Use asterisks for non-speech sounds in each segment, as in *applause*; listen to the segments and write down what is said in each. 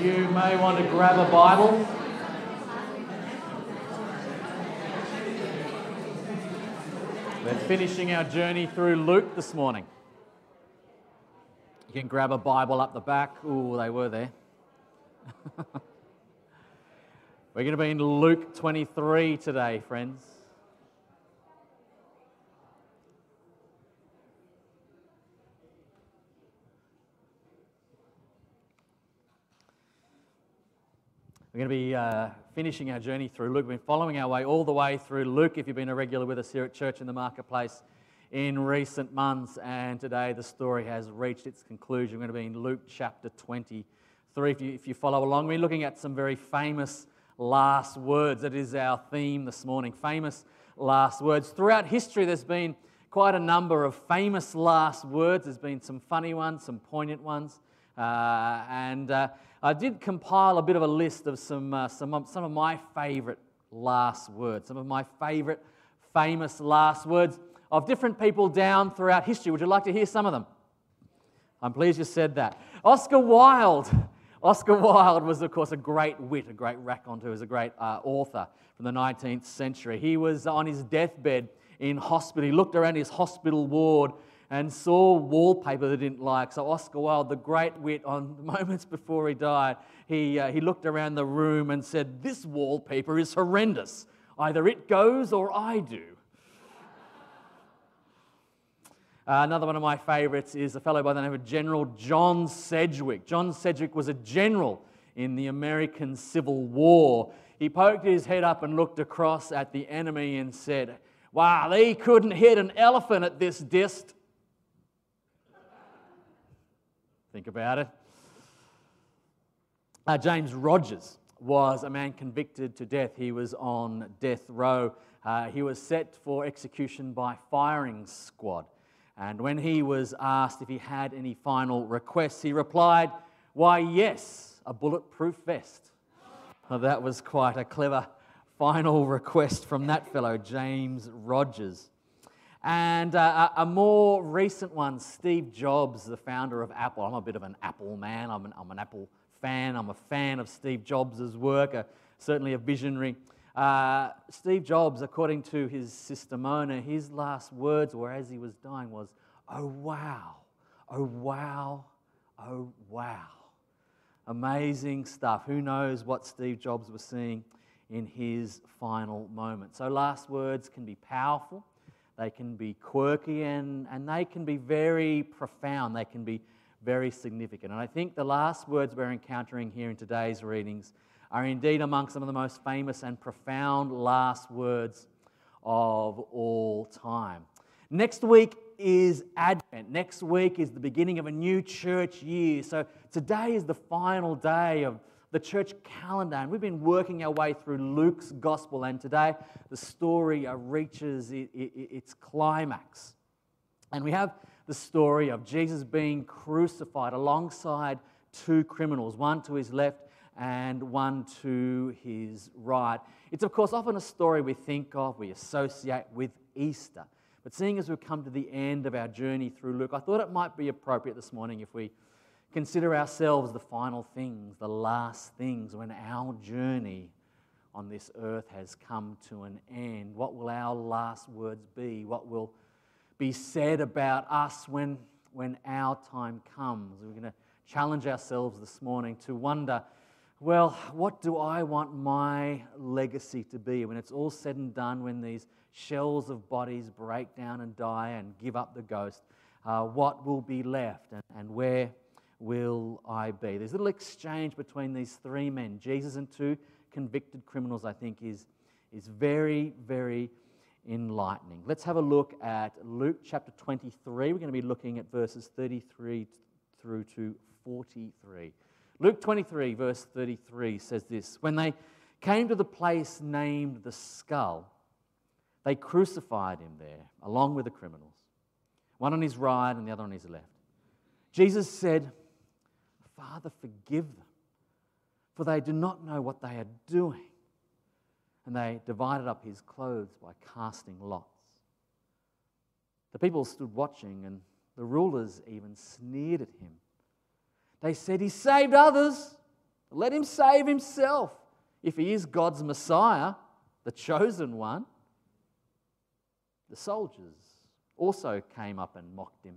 You may want to grab a Bible. We're finishing our journey through Luke this morning. You can grab a Bible up the back. Ooh, they were there. *laughs* We're going to be in Luke 23 today, friends. We're going to be uh, finishing our journey through Luke. We've been following our way all the way through Luke if you've been a regular with us here at Church in the Marketplace in recent months. And today the story has reached its conclusion. We're going to be in Luke chapter 23. If you, if you follow along, we're looking at some very famous last words. That is our theme this morning famous last words. Throughout history, there's been quite a number of famous last words. There's been some funny ones, some poignant ones. Uh, and uh, I did compile a bit of a list of some, uh, some, some of my favorite last words, some of my favorite famous last words of different people down throughout history. Would you like to hear some of them? I'm pleased you said that. Oscar Wilde. *laughs* Oscar Wilde was, of course, a great wit, a great raconteur, was a great uh, author from the 19th century. He was on his deathbed in hospital. He looked around his hospital ward and saw wallpaper he didn't like. So Oscar Wilde, the great wit, on *laughs* moments before he died, he, uh, he looked around the room and said, This wallpaper is horrendous. Either it goes or I do. *laughs* Uh, another one of my favorites is a fellow by the name of General John Sedgwick. John Sedgwick was a general in the American Civil War. He poked his head up and looked across at the enemy and said, Wow, they couldn't hit an elephant at this dist. Think about it. Uh, James Rogers was a man convicted to death. He was on death row. Uh, he was set for execution by firing squad. And when he was asked if he had any final requests, he replied, Why, yes, a bulletproof vest. That was quite a clever final request from that fellow, James Rogers. And uh, a more recent one, Steve Jobs, the founder of Apple. I'm a bit of an Apple man, I'm an, I'm an Apple fan, I'm a fan of Steve Jobs' work, uh, certainly a visionary. Uh, Steve Jobs, according to his sister Mona, his last words were as he was dying was, Oh wow, oh wow, oh wow. Amazing stuff. Who knows what Steve Jobs was seeing in his final moment? So, last words can be powerful they can be quirky and, and they can be very profound. They can be very significant. And I think the last words we're encountering here in today's readings are indeed among some of the most famous and profound last words of all time. Next week is Advent. Next week is the beginning of a new church year. So today is the final day of the church calendar. And we've been working our way through Luke's gospel, and today the story uh, reaches its climax. And we have the story of Jesus being crucified alongside two criminals, one to his left and one to his right. It's, of course, often a story we think of, we associate with Easter. But seeing as we've come to the end of our journey through Luke, I thought it might be appropriate this morning if we consider ourselves the final things, the last things, when our journey on this earth has come to an end. What will our last words be? What will be said about us when, when our time comes? We're going to challenge ourselves this morning to wonder well, what do I want my legacy to be when it's all said and done, when these shells of bodies break down and die and give up the ghost? Uh, what will be left and, and where will I be? There's a little exchange between these three men, Jesus and two convicted criminals, I think, is, is very, very enlightening. Let's have a look at Luke chapter 23. We're going to be looking at verses 33 through to 43. Luke 23, verse 33 says this When they came to the place named the skull, they crucified him there, along with the criminals, one on his right and the other on his left. Jesus said, Father, forgive them, for they do not know what they are doing. And they divided up his clothes by casting lots. The people stood watching, and the rulers even sneered at him. They said, He saved others, Let him save himself if he is God's Messiah, the chosen one. The soldiers also came up and mocked him.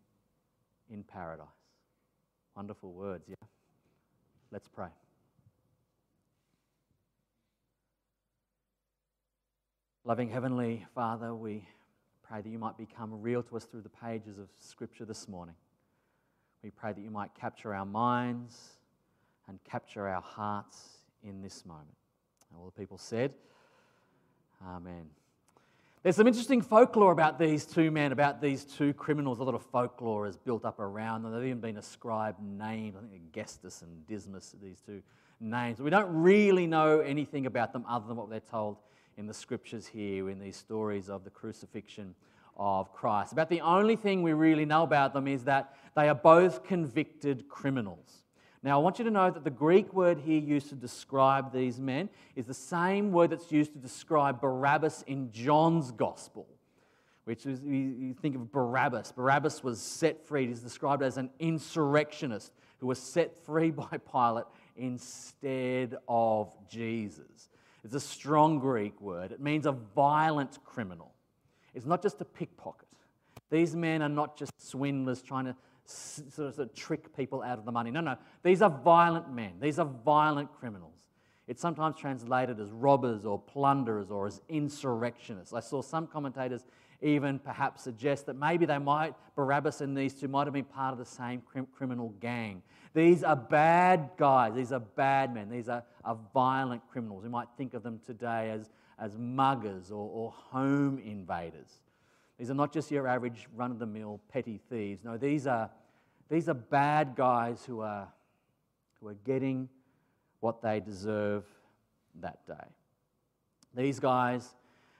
in paradise. Wonderful words, yeah? Let's pray. Loving Heavenly Father, we pray that you might become real to us through the pages of Scripture this morning. We pray that you might capture our minds and capture our hearts in this moment. And all the people said, Amen. There's some interesting folklore about these two men, about these two criminals. A lot of folklore is built up around them. They've even been ascribed names. I think Gestas and Dismas, these two names. We don't really know anything about them other than what they're told in the scriptures here, in these stories of the crucifixion of Christ. About the only thing we really know about them is that they are both convicted criminals. Now, I want you to know that the Greek word here used to describe these men is the same word that's used to describe Barabbas in John's gospel, which is, you think of Barabbas. Barabbas was set free. He's described as an insurrectionist who was set free *laughs* by Pilate instead of Jesus. It's a strong Greek word. It means a violent criminal. It's not just a pickpocket. These men are not just swindlers trying to sort of, trick people out of the money. No, no. These are violent men. These are violent criminals. It's sometimes translated as robbers or plunderers or as insurrectionists. I saw some commentators even perhaps suggest that maybe they might, Barabbas and these two might have been part of the same crim- criminal gang. These are bad guys. These are bad men. These are, are violent criminals. We might think of them today as, as muggers or, or home invaders. These are not just your average run of the mill petty thieves. No, these are, these are bad guys who are, who are getting what they deserve that day. These guys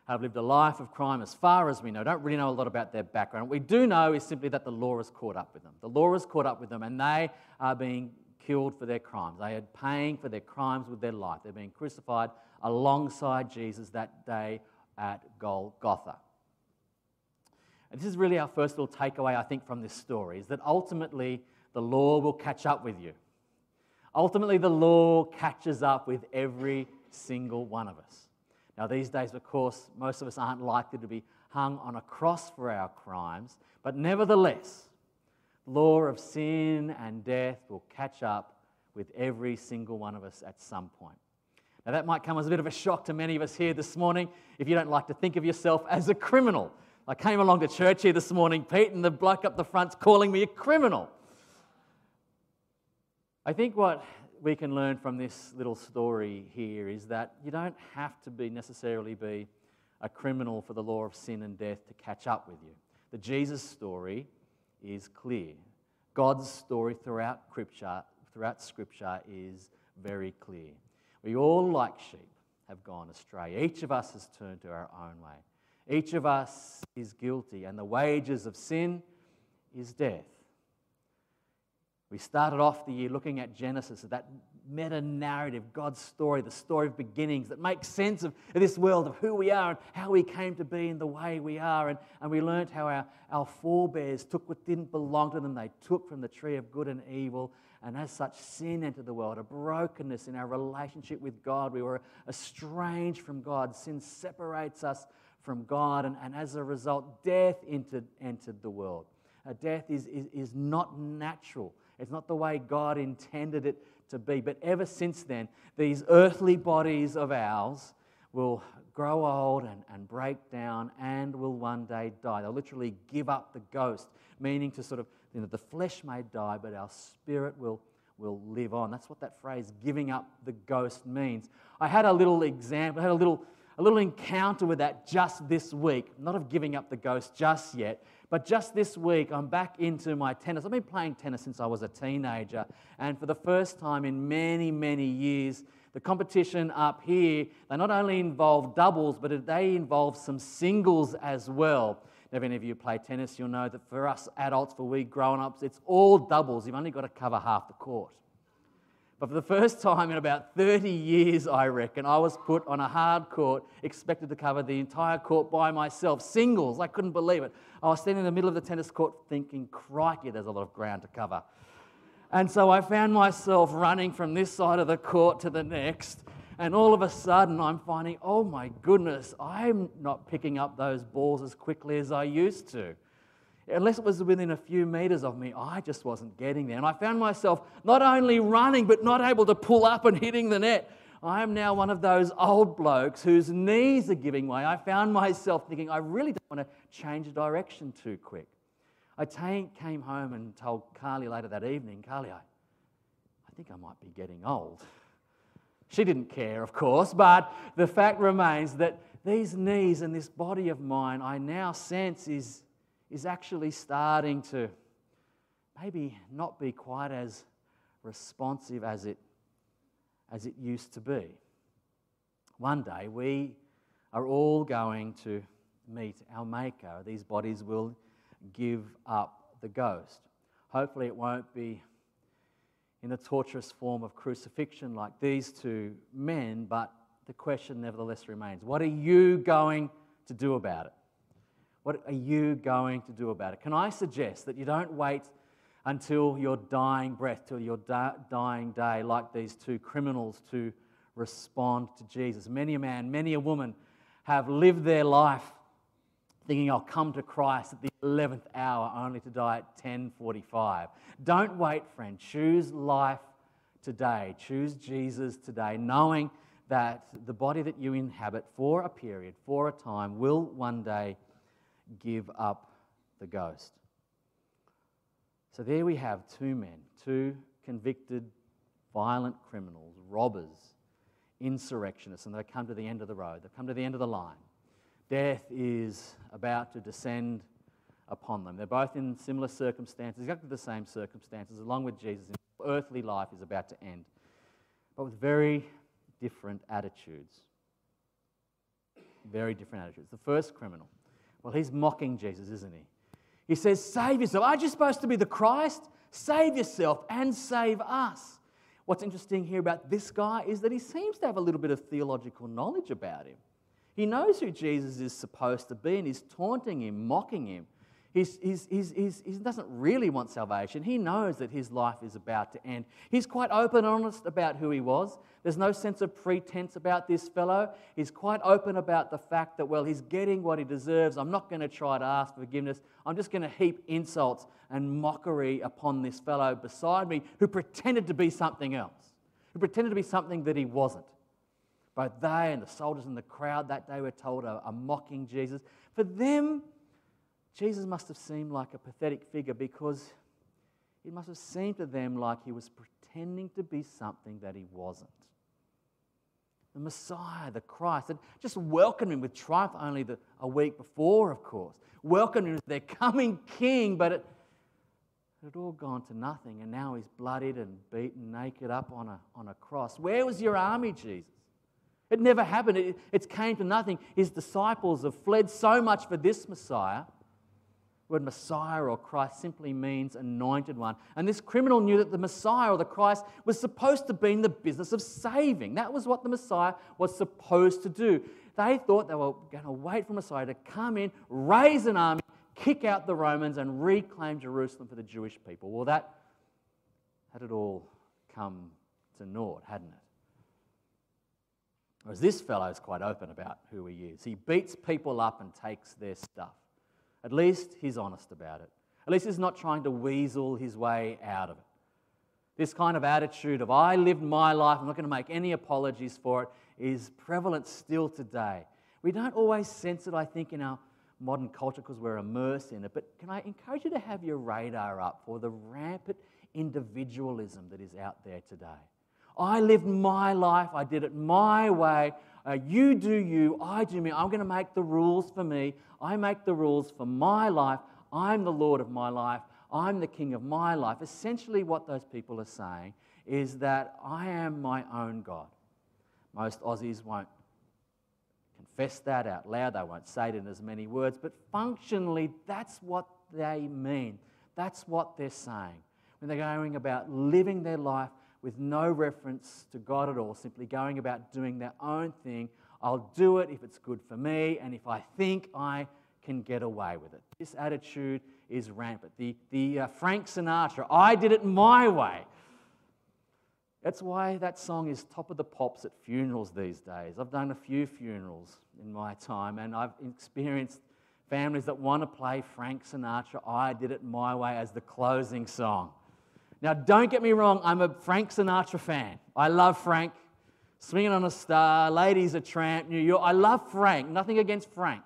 have lived a life of crime as far as we know. Don't really know a lot about their background. What we do know is simply that the law has caught up with them. The law has caught up with them, and they are being killed for their crimes. They are paying for their crimes with their life. They're being crucified alongside Jesus that day at Golgotha. And this is really our first little takeaway, I think, from this story is that ultimately the law will catch up with you. Ultimately, the law catches up with every single one of us. Now, these days, of course, most of us aren't likely to be hung on a cross for our crimes, but nevertheless, the law of sin and death will catch up with every single one of us at some point. Now, that might come as a bit of a shock to many of us here this morning if you don't like to think of yourself as a criminal. I came along to church here this morning, Pete, and the bloke up the front's calling me a criminal. I think what we can learn from this little story here is that you don't have to be necessarily be a criminal for the law of sin and death to catch up with you. The Jesus story is clear. God's story throughout scripture, throughout scripture is very clear. We all, like sheep, have gone astray. Each of us has turned to our own way. Each of us is guilty, and the wages of sin is death. We started off the year looking at Genesis, that meta narrative, God's story, the story of beginnings that makes sense of this world, of who we are and how we came to be in the way we are. And, and we learned how our, our forebears took what didn't belong to them, they took from the tree of good and evil. And as such, sin entered the world, a brokenness in our relationship with God. We were estranged from God. Sin separates us from God, and, and as a result, death entered, entered the world. Uh, death is, is, is not natural, it's not the way God intended it to be. But ever since then, these earthly bodies of ours will grow old and, and break down and will one day die. They'll literally give up the ghost, meaning to sort of, you know, the flesh may die, but our spirit will, will live on. That's what that phrase, giving up the ghost, means. I had a little example, I had a little, a little encounter with that just this week. Not of giving up the ghost just yet, but just this week, I'm back into my tennis. I've been playing tennis since I was a teenager, and for the first time in many, many years, the competition up here, they not only involve doubles, but they involve some singles as well. Now, if any of you play tennis, you'll know that for us adults, for we grown ups, it's all doubles. You've only got to cover half the court. But for the first time in about 30 years, I reckon, I was put on a hard court, expected to cover the entire court by myself, singles. I couldn't believe it. I was standing in the middle of the tennis court thinking, crikey, there's a lot of ground to cover. And so I found myself running from this side of the court to the next. And all of a sudden, I'm finding, oh my goodness, I'm not picking up those balls as quickly as I used to. Unless it was within a few meters of me, I just wasn't getting there. And I found myself not only running, but not able to pull up and hitting the net. I am now one of those old blokes whose knees are giving way. I found myself thinking, I really don't want to change direction too quick. I t- came home and told Carly later that evening, Carly, I, I think I might be getting old. She didn't care, of course, but the fact remains that these knees and this body of mine, I now sense is, is actually starting to maybe not be quite as responsive as it, as it used to be. One day we are all going to meet our Maker. These bodies will give up the ghost. Hopefully, it won't be in a torturous form of crucifixion like these two men, but the question nevertheless remains what are you going to do about it? What are you going to do about it? Can I suggest that you don't wait until your dying breath, till your dying day, like these two criminals, to respond to Jesus? Many a man, many a woman have lived their life thinking I'll come to Christ at the 11th hour only to die at 10:45. Don't wait, friend. Choose life today. Choose Jesus today, knowing that the body that you inhabit for a period, for a time, will one day give up the ghost. So there we have two men, two convicted violent criminals, robbers, insurrectionists, and they've come to the end of the road. They've come to the end of the line death is about to descend upon them. They're both in similar circumstances, exactly the same circumstances, along with Jesus. Earthly life is about to end, but with very different attitudes. Very different attitudes. The first criminal, well, he's mocking Jesus, isn't he? He says, Save yourself. Aren't you supposed to be the Christ? Save yourself and save us. What's interesting here about this guy is that he seems to have a little bit of theological knowledge about him. He knows who Jesus is supposed to be and he's taunting him, mocking him. He's, he's, he's, he doesn't really want salvation. He knows that his life is about to end. He's quite open and honest about who he was. There's no sense of pretense about this fellow. He's quite open about the fact that, well, he's getting what he deserves. I'm not going to try to ask forgiveness. I'm just going to heap insults and mockery upon this fellow beside me who pretended to be something else, who pretended to be something that he wasn't. Both they and the soldiers in the crowd that day were told are, are mocking Jesus. For them, Jesus must have seemed like a pathetic figure because it must have seemed to them like he was pretending to be something that he wasn't. The Messiah, the Christ, had just welcomed him with triumph only the, a week before, of course. Welcomed him as their coming king, but it, it had all gone to nothing, and now he's bloodied and beaten, naked up on a, on a cross. Where was your army, Jesus? It never happened. It, it came to nothing. His disciples have fled so much for this Messiah. Word Messiah or Christ simply means anointed one. And this criminal knew that the Messiah or the Christ was supposed to be in the business of saving. That was what the Messiah was supposed to do. They thought they were going to wait for Messiah to come in, raise an army, kick out the Romans, and reclaim Jerusalem for the Jewish people. Well, that had it all come to naught, hadn't it? Whereas this fellow is quite open about who he is. He beats people up and takes their stuff. At least he's honest about it. At least he's not trying to weasel his way out of it. This kind of attitude of, I lived my life, I'm not going to make any apologies for it, is prevalent still today. We don't always sense it, I think, in our modern culture because we're immersed in it. But can I encourage you to have your radar up for the rampant individualism that is out there today? I lived my life, I did it my way. Uh, you do you, I do me. I'm going to make the rules for me. I make the rules for my life. I'm the Lord of my life. I'm the king of my life. Essentially, what those people are saying is that I am my own God. Most Aussies won't confess that out loud, they won't say it in as many words, but functionally, that's what they mean. That's what they're saying. When they're going about living their life with no reference to God at all, simply going about doing their own thing, I'll do it if it's good for me, and if I think I can get away with it. This attitude is rampant. The, the uh, Frank Sinatra, I did it my way. That's why that song is top of the pops at funerals these days. I've done a few funerals in my time, and I've experienced families that want to play Frank Sinatra, I Did It My Way, as the closing song. Now, don't get me wrong, I'm a Frank Sinatra fan. I love Frank. Swinging on a Star, Lady Is a Tramp, New York. I love Frank, nothing against Frank.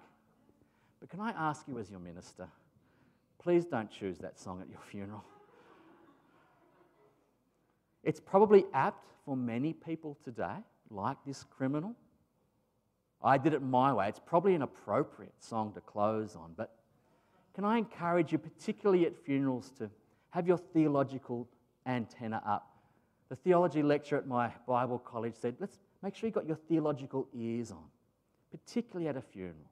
But can I ask you, as your minister, please don't choose that song at your funeral. It's probably apt for many people today, like this criminal. I did it my way. It's probably an appropriate song to close on, but can I encourage you, particularly at funerals, to have your theological antenna up? The theology lecturer at my Bible college said, let's make sure you've got your theological ears on, particularly at a funeral.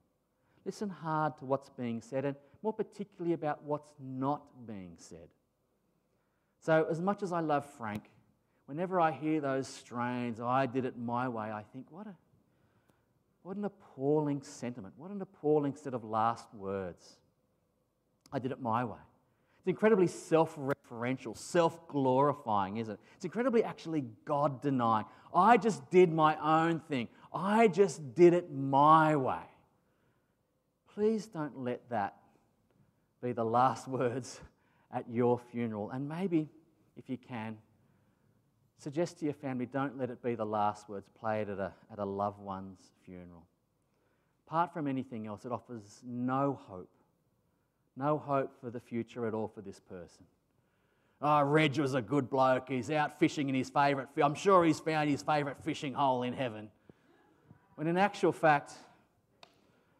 Listen hard to what's being said and more particularly about what's not being said. So, as much as I love Frank, whenever I hear those strains, oh, I did it my way, I think, what, a, what an appalling sentiment. What an appalling set of last words. I did it my way. It's incredibly self referential, self glorifying, isn't it? It's incredibly actually God denying. I just did my own thing, I just did it my way. Please don't let that be the last *laughs* words at your funeral. And maybe, if you can, suggest to your family don't let it be the last words played at a, at a loved one's funeral. Apart from anything else, it offers no hope. No hope for the future at all for this person. Oh, Reg was a good bloke. He's out fishing in his favourite. I'm sure he's found his favourite fishing hole in heaven. When in actual fact,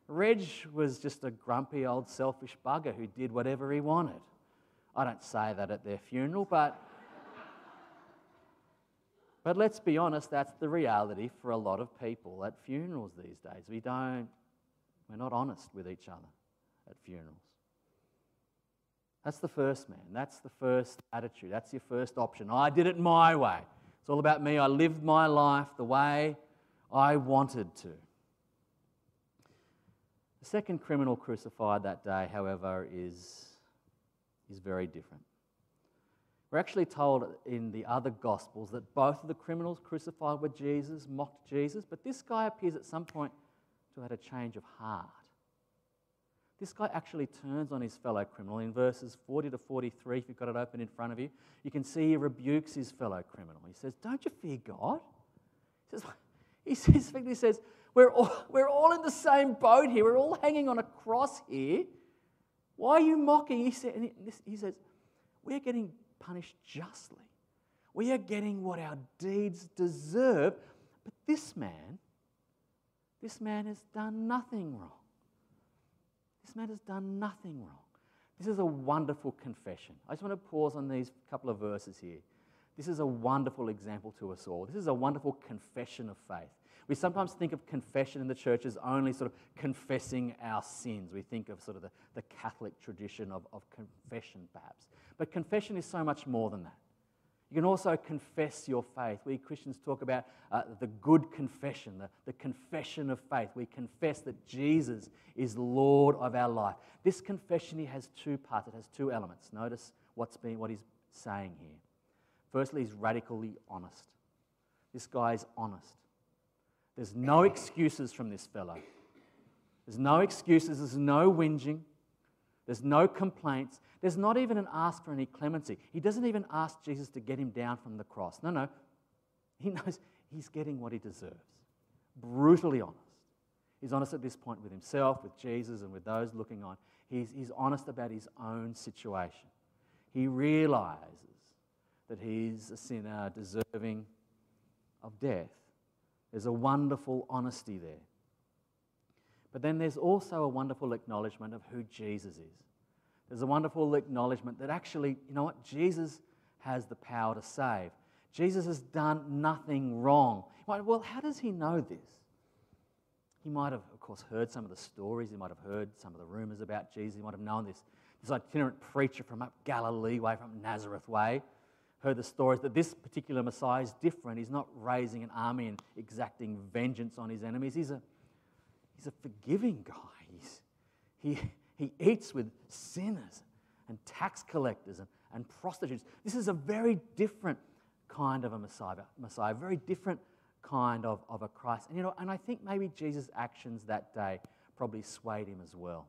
Reg was just a grumpy old selfish bugger who did whatever he wanted. I don't say that at their funeral, but, but let's be honest, that's the reality for a lot of people at funerals these days. We don't, we're not honest with each other at funerals. That's the first man. That's the first attitude. That's your first option. I did it my way. It's all about me. I lived my life the way I wanted to. The second criminal crucified that day, however, is, is very different. We're actually told in the other Gospels that both of the criminals crucified with Jesus mocked Jesus, but this guy appears at some point to have had a change of heart. This guy actually turns on his fellow criminal. In verses 40 to 43, if you've got it open in front of you, you can see he rebukes his fellow criminal. He says, Don't you fear God? He says, *laughs* he says, *laughs* he says we're all, *laughs* we're all in the same boat here. We're all hanging on a cross here. Why are you mocking? He, said, he says, We're getting punished justly. We are getting what our deeds deserve. But this man, this man has done nothing wrong. This man has done nothing wrong. This is a wonderful confession. I just want to pause on these couple of verses here. This is a wonderful example to us all. This is a wonderful confession of faith. We sometimes think of confession in the church as only sort of confessing our sins. We think of sort of the, the Catholic tradition of, of confession, perhaps. But confession is so much more than that. You can also confess your faith. We Christians talk about uh, the good confession, the, the confession of faith. We confess that Jesus is Lord of our life. This confession here has two parts, it has two elements. Notice what's being, what he's saying here. Firstly, he's radically honest. This guy is honest. There's no excuses from this fellow. There's no excuses, there's no whinging. There's no complaints. There's not even an ask for any clemency. He doesn't even ask Jesus to get him down from the cross. No, no. He *laughs* knows he's getting what he deserves. Brutally honest. He's honest at this point with himself, with Jesus, and with those looking on. He's, he's honest about his own situation. He realizes that he's a sinner deserving of death. There's a wonderful honesty there. But then there's also a wonderful acknowledgement of who Jesus is. There's a wonderful acknowledgement that actually, you know what? Jesus has the power to save. Jesus has done nothing wrong. Well, how does he know this? He might have, of course, heard some of the stories. He might have heard some of the rumors about Jesus. He might have known this, this itinerant preacher from up Galilee way, from Nazareth way. Heard the stories that this particular Messiah is different. He's not raising an army and exacting vengeance on his enemies. He's a, he's a forgiving guy. He's, he, he eats with sinners and tax collectors and, and prostitutes. This is a very different kind of a Messiah, Messiah, very different kind of, of a Christ. And you know, and I think maybe Jesus' actions that day probably swayed him as well.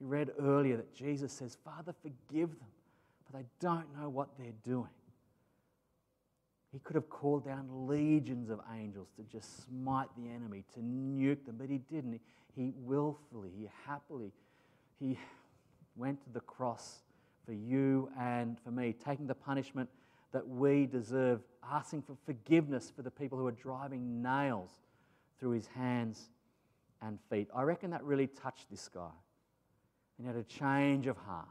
We read earlier that Jesus says, Father, forgive them, for they don't know what they're doing. He could have called down legions of angels to just smite the enemy, to nuke them, but he didn't. He willfully, he happily, he went to the cross for you and for me, taking the punishment that we deserve, asking for forgiveness for the people who are driving nails through his hands and feet. I reckon that really touched this guy. And he had a change of heart.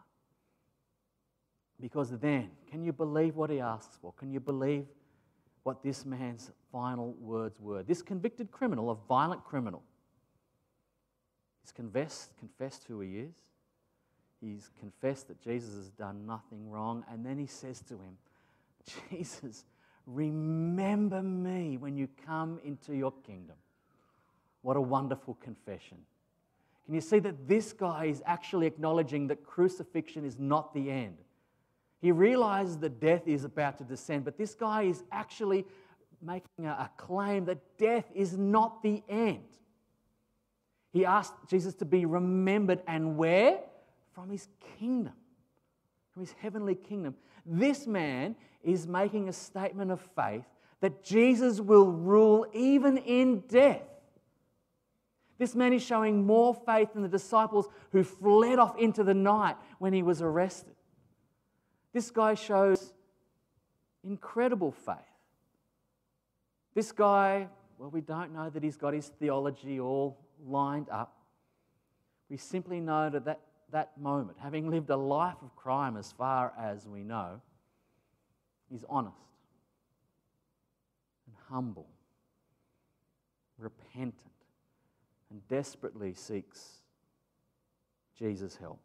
Because then, can you believe what he asks for? Can you believe what this man's final words were? This convicted criminal, a violent criminal, he's confessed, confessed who he is. He's confessed that Jesus has done nothing wrong. And then he says to him, *laughs* Jesus, remember me when you come into your kingdom. What a wonderful confession. Can you see that this guy is actually acknowledging that crucifixion is not the end? He realizes that death is about to descend, but this guy is actually making a, claim that death is not the end. He asked Jesus to be remembered and where? From his kingdom, from his heavenly kingdom. This man is making a statement of faith that Jesus will rule even in death. This man is showing more faith than the disciples who fled off into the night when he was arrested. This guy shows incredible faith. This guy, well, we don't know that he's got his theology all lined up. We simply know that that, that moment, having lived a life of crime as far as we know, He's honest and humble, repentant, and desperately seeks Jesus' help.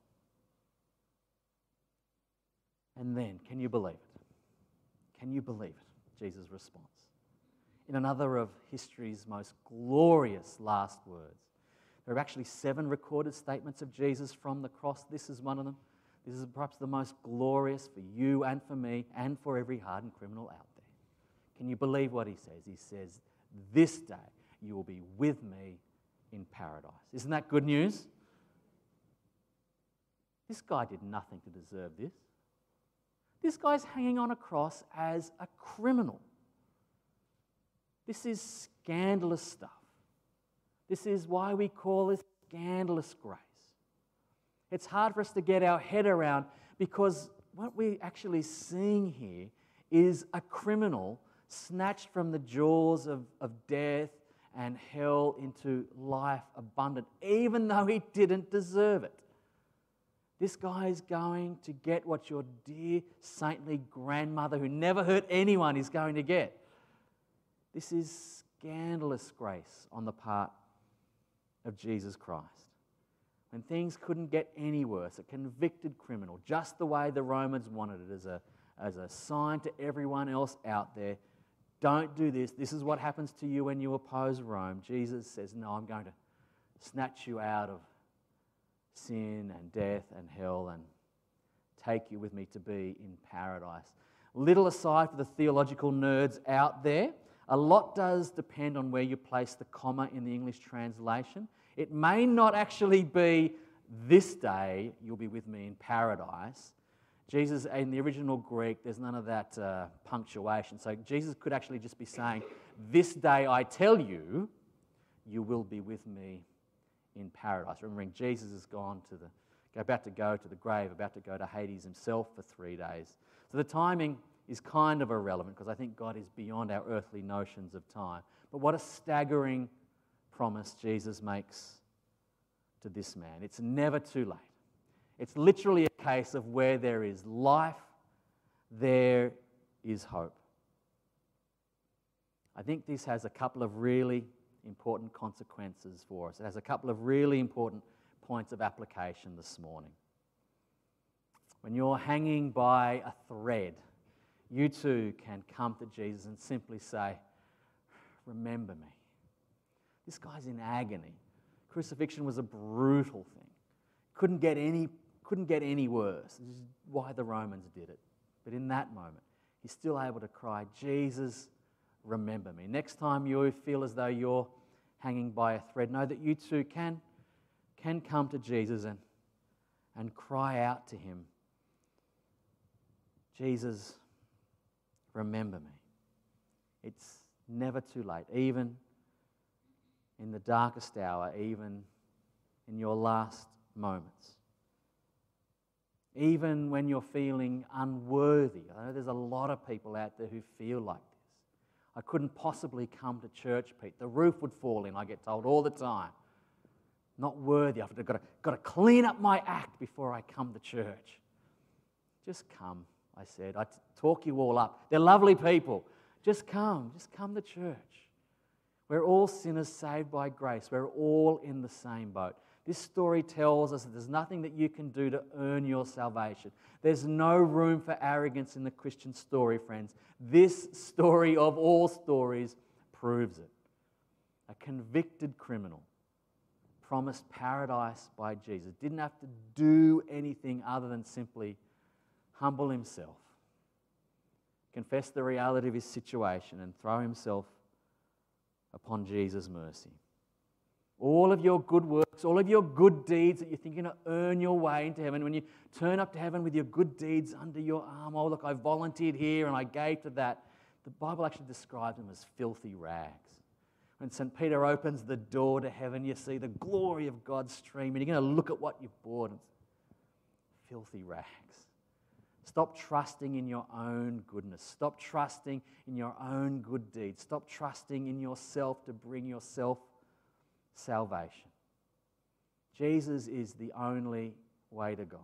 And then, can you believe it? Can you believe it? Jesus' response. In another of history's most glorious last words, there are actually seven recorded statements of Jesus from the cross. This is one of them. This is perhaps the most glorious for you and for me and for every hardened criminal out there. Can you believe what he says? He says, This day you will be with me in paradise. Isn't that good news? This guy did nothing to deserve this. This guy's hanging on a cross as a criminal. This is scandalous stuff. This is why we call it scandalous grace. It's hard for us to get our head around because what we're actually seeing here is a criminal snatched from the jaws of, of death and hell into life abundant, even though he didn't deserve it. This guy is going to get what your dear saintly grandmother, who never hurt anyone, is going to get. This is scandalous grace on the part of Jesus Christ when things couldn't get any worse, a convicted criminal, just the way the Romans wanted it as a, as a sign to everyone else out there. Don't do this. This is what happens to you when you oppose Rome. Jesus says, No, I'm going to snatch you out of sin and death and hell and take you with me to be in paradise. Little aside for the theological nerds out there, a lot does depend on where you place the comma in the English translation. It may not actually be this day you'll be with me in paradise. Jesus, in the original Greek, there's none of that uh, punctuation. So Jesus could actually just be saying, This day I tell you, you will be with me in paradise. Remembering Jesus has gone to the, about to go to the grave, about to go to Hades himself for three days. So the timing is kind of irrelevant because I think God is beyond our earthly notions of time. But what a staggering promise Jesus makes to this man. It's never too late. It's literally a case of where there is life, there is hope. I think this has a couple of really important consequences for us. It has a couple of really important points of application this morning. When you're hanging by a thread, you too can come to Jesus and simply say, Remember me. This guy's in agony. Crucifixion was a brutal thing. Couldn't get any, couldn't get any worse. This is why the Romans did it. But in that moment, he's still able to cry, Jesus, remember me. Next time you feel as though you're hanging by a thread, know that you too can, can come to Jesus and, and cry out to him, Jesus, remember me. It's never too late, even in the darkest hour, even in your last moments. Even when you're feeling unworthy. I know there's a lot of people out there who feel like. I couldn't possibly come to church, Pete. The roof would fall in, I get told all the time. Not worthy. I've got to, got to clean up my act before I come to church. Just come, I said. I talk you all up. They're lovely people. Just come. Just come to church. We're all sinners saved by grace. We're all in the same boat. This story tells us that there's nothing that you can do to earn your salvation. There's no room for arrogance in the Christian story, friends. This story of all stories proves it. A convicted criminal promised paradise by Jesus didn't have to do anything other than simply humble himself, confess the reality of his situation, and throw himself upon Jesus' mercy. All of your good works, all of your good deeds that you think you're going to earn your way into heaven, when you turn up to heaven with your good deeds under your arm, oh, look, I volunteered here and I gave to that, the Bible actually describes them as filthy rags. When St. Peter opens the door to heaven, you see the glory of God streaming. You're going to look at what you've bought. It's filthy rags. Stop trusting in your own goodness. Stop trusting in your own good deeds. Stop trusting in yourself to bring yourself salvation. Jesus is the only way to God.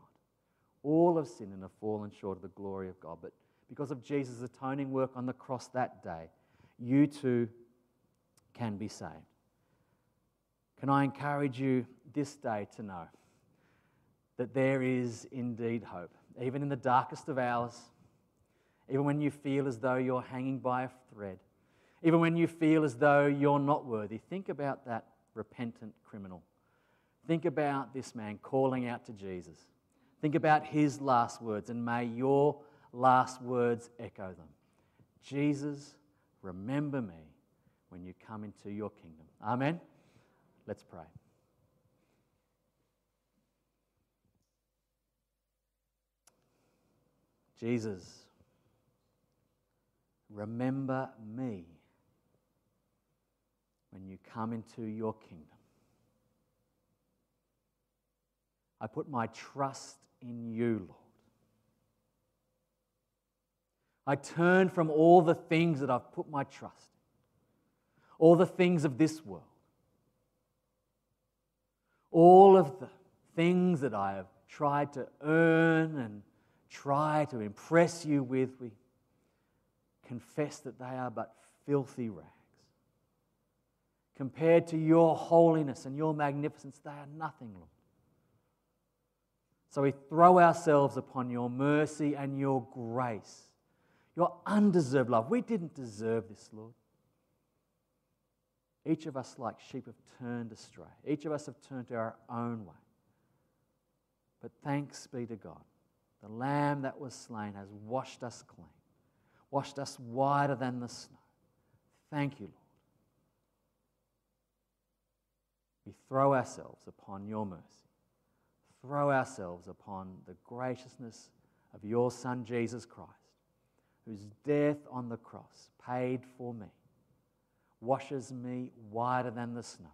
All have sinned and have fallen short of the glory of God. But because of Jesus' atoning work on the cross that day, you too can be saved. Can I encourage you this day to know that there is indeed hope? even in the darkest of hours, even when you feel as though you're hanging by a thread, even when you feel as though you're not worthy, think about that repentant criminal. Think about this man calling out to Jesus. Think about his last words, and may your last words echo them. Jesus, remember me when you come into your kingdom. Amen. Let's pray. Jesus, remember me when you come into your kingdom. I put my trust in you, Lord. I turn from all the things that I've put my trust in, all the things of this world, all of the things that I have tried to earn and try to impress you with, we confess that they are but filthy rags. Compared to your holiness and your magnificence, they are nothing, Lord. So we throw ourselves upon your mercy and your grace, your undeserved love. We didn't deserve this, Lord. Each of us, like sheep, have turned astray. Each of us have turned to our own way. But thanks be to God the Lamb that was slain has washed us clean, washed us whiter than the snow. Thank you, Lord. We throw ourselves upon your mercy. throw ourselves upon the graciousness of your Son, Jesus Christ, whose death on the cross paid for me, washes me whiter than the snow,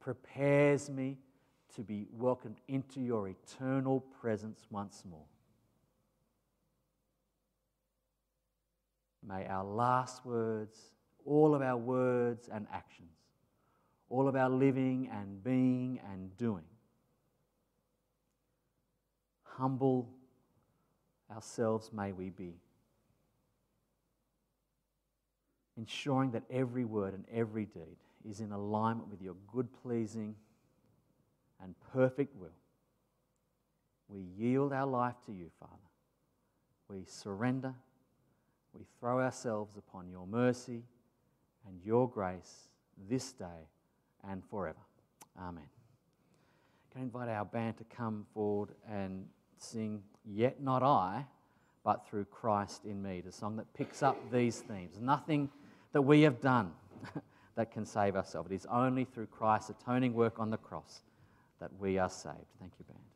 prepares me to be welcomed into your eternal presence once more. May our last words, all of our words and actions, all of our living and being and doing, humble ourselves may we be, ensuring that every word and every deed is in alignment with your good, pleasing, and perfect will. We yield our life to you, Father. We surrender. We throw ourselves upon your mercy and your grace this day and forever. Amen. Can I invite our band to come forward and sing Yet Not I, but Through Christ in Me, the song that picks up these themes. Nothing that we have done *laughs* that can save ourselves. It is only through Christ's atoning work on the cross that we are saved. Thank you, band.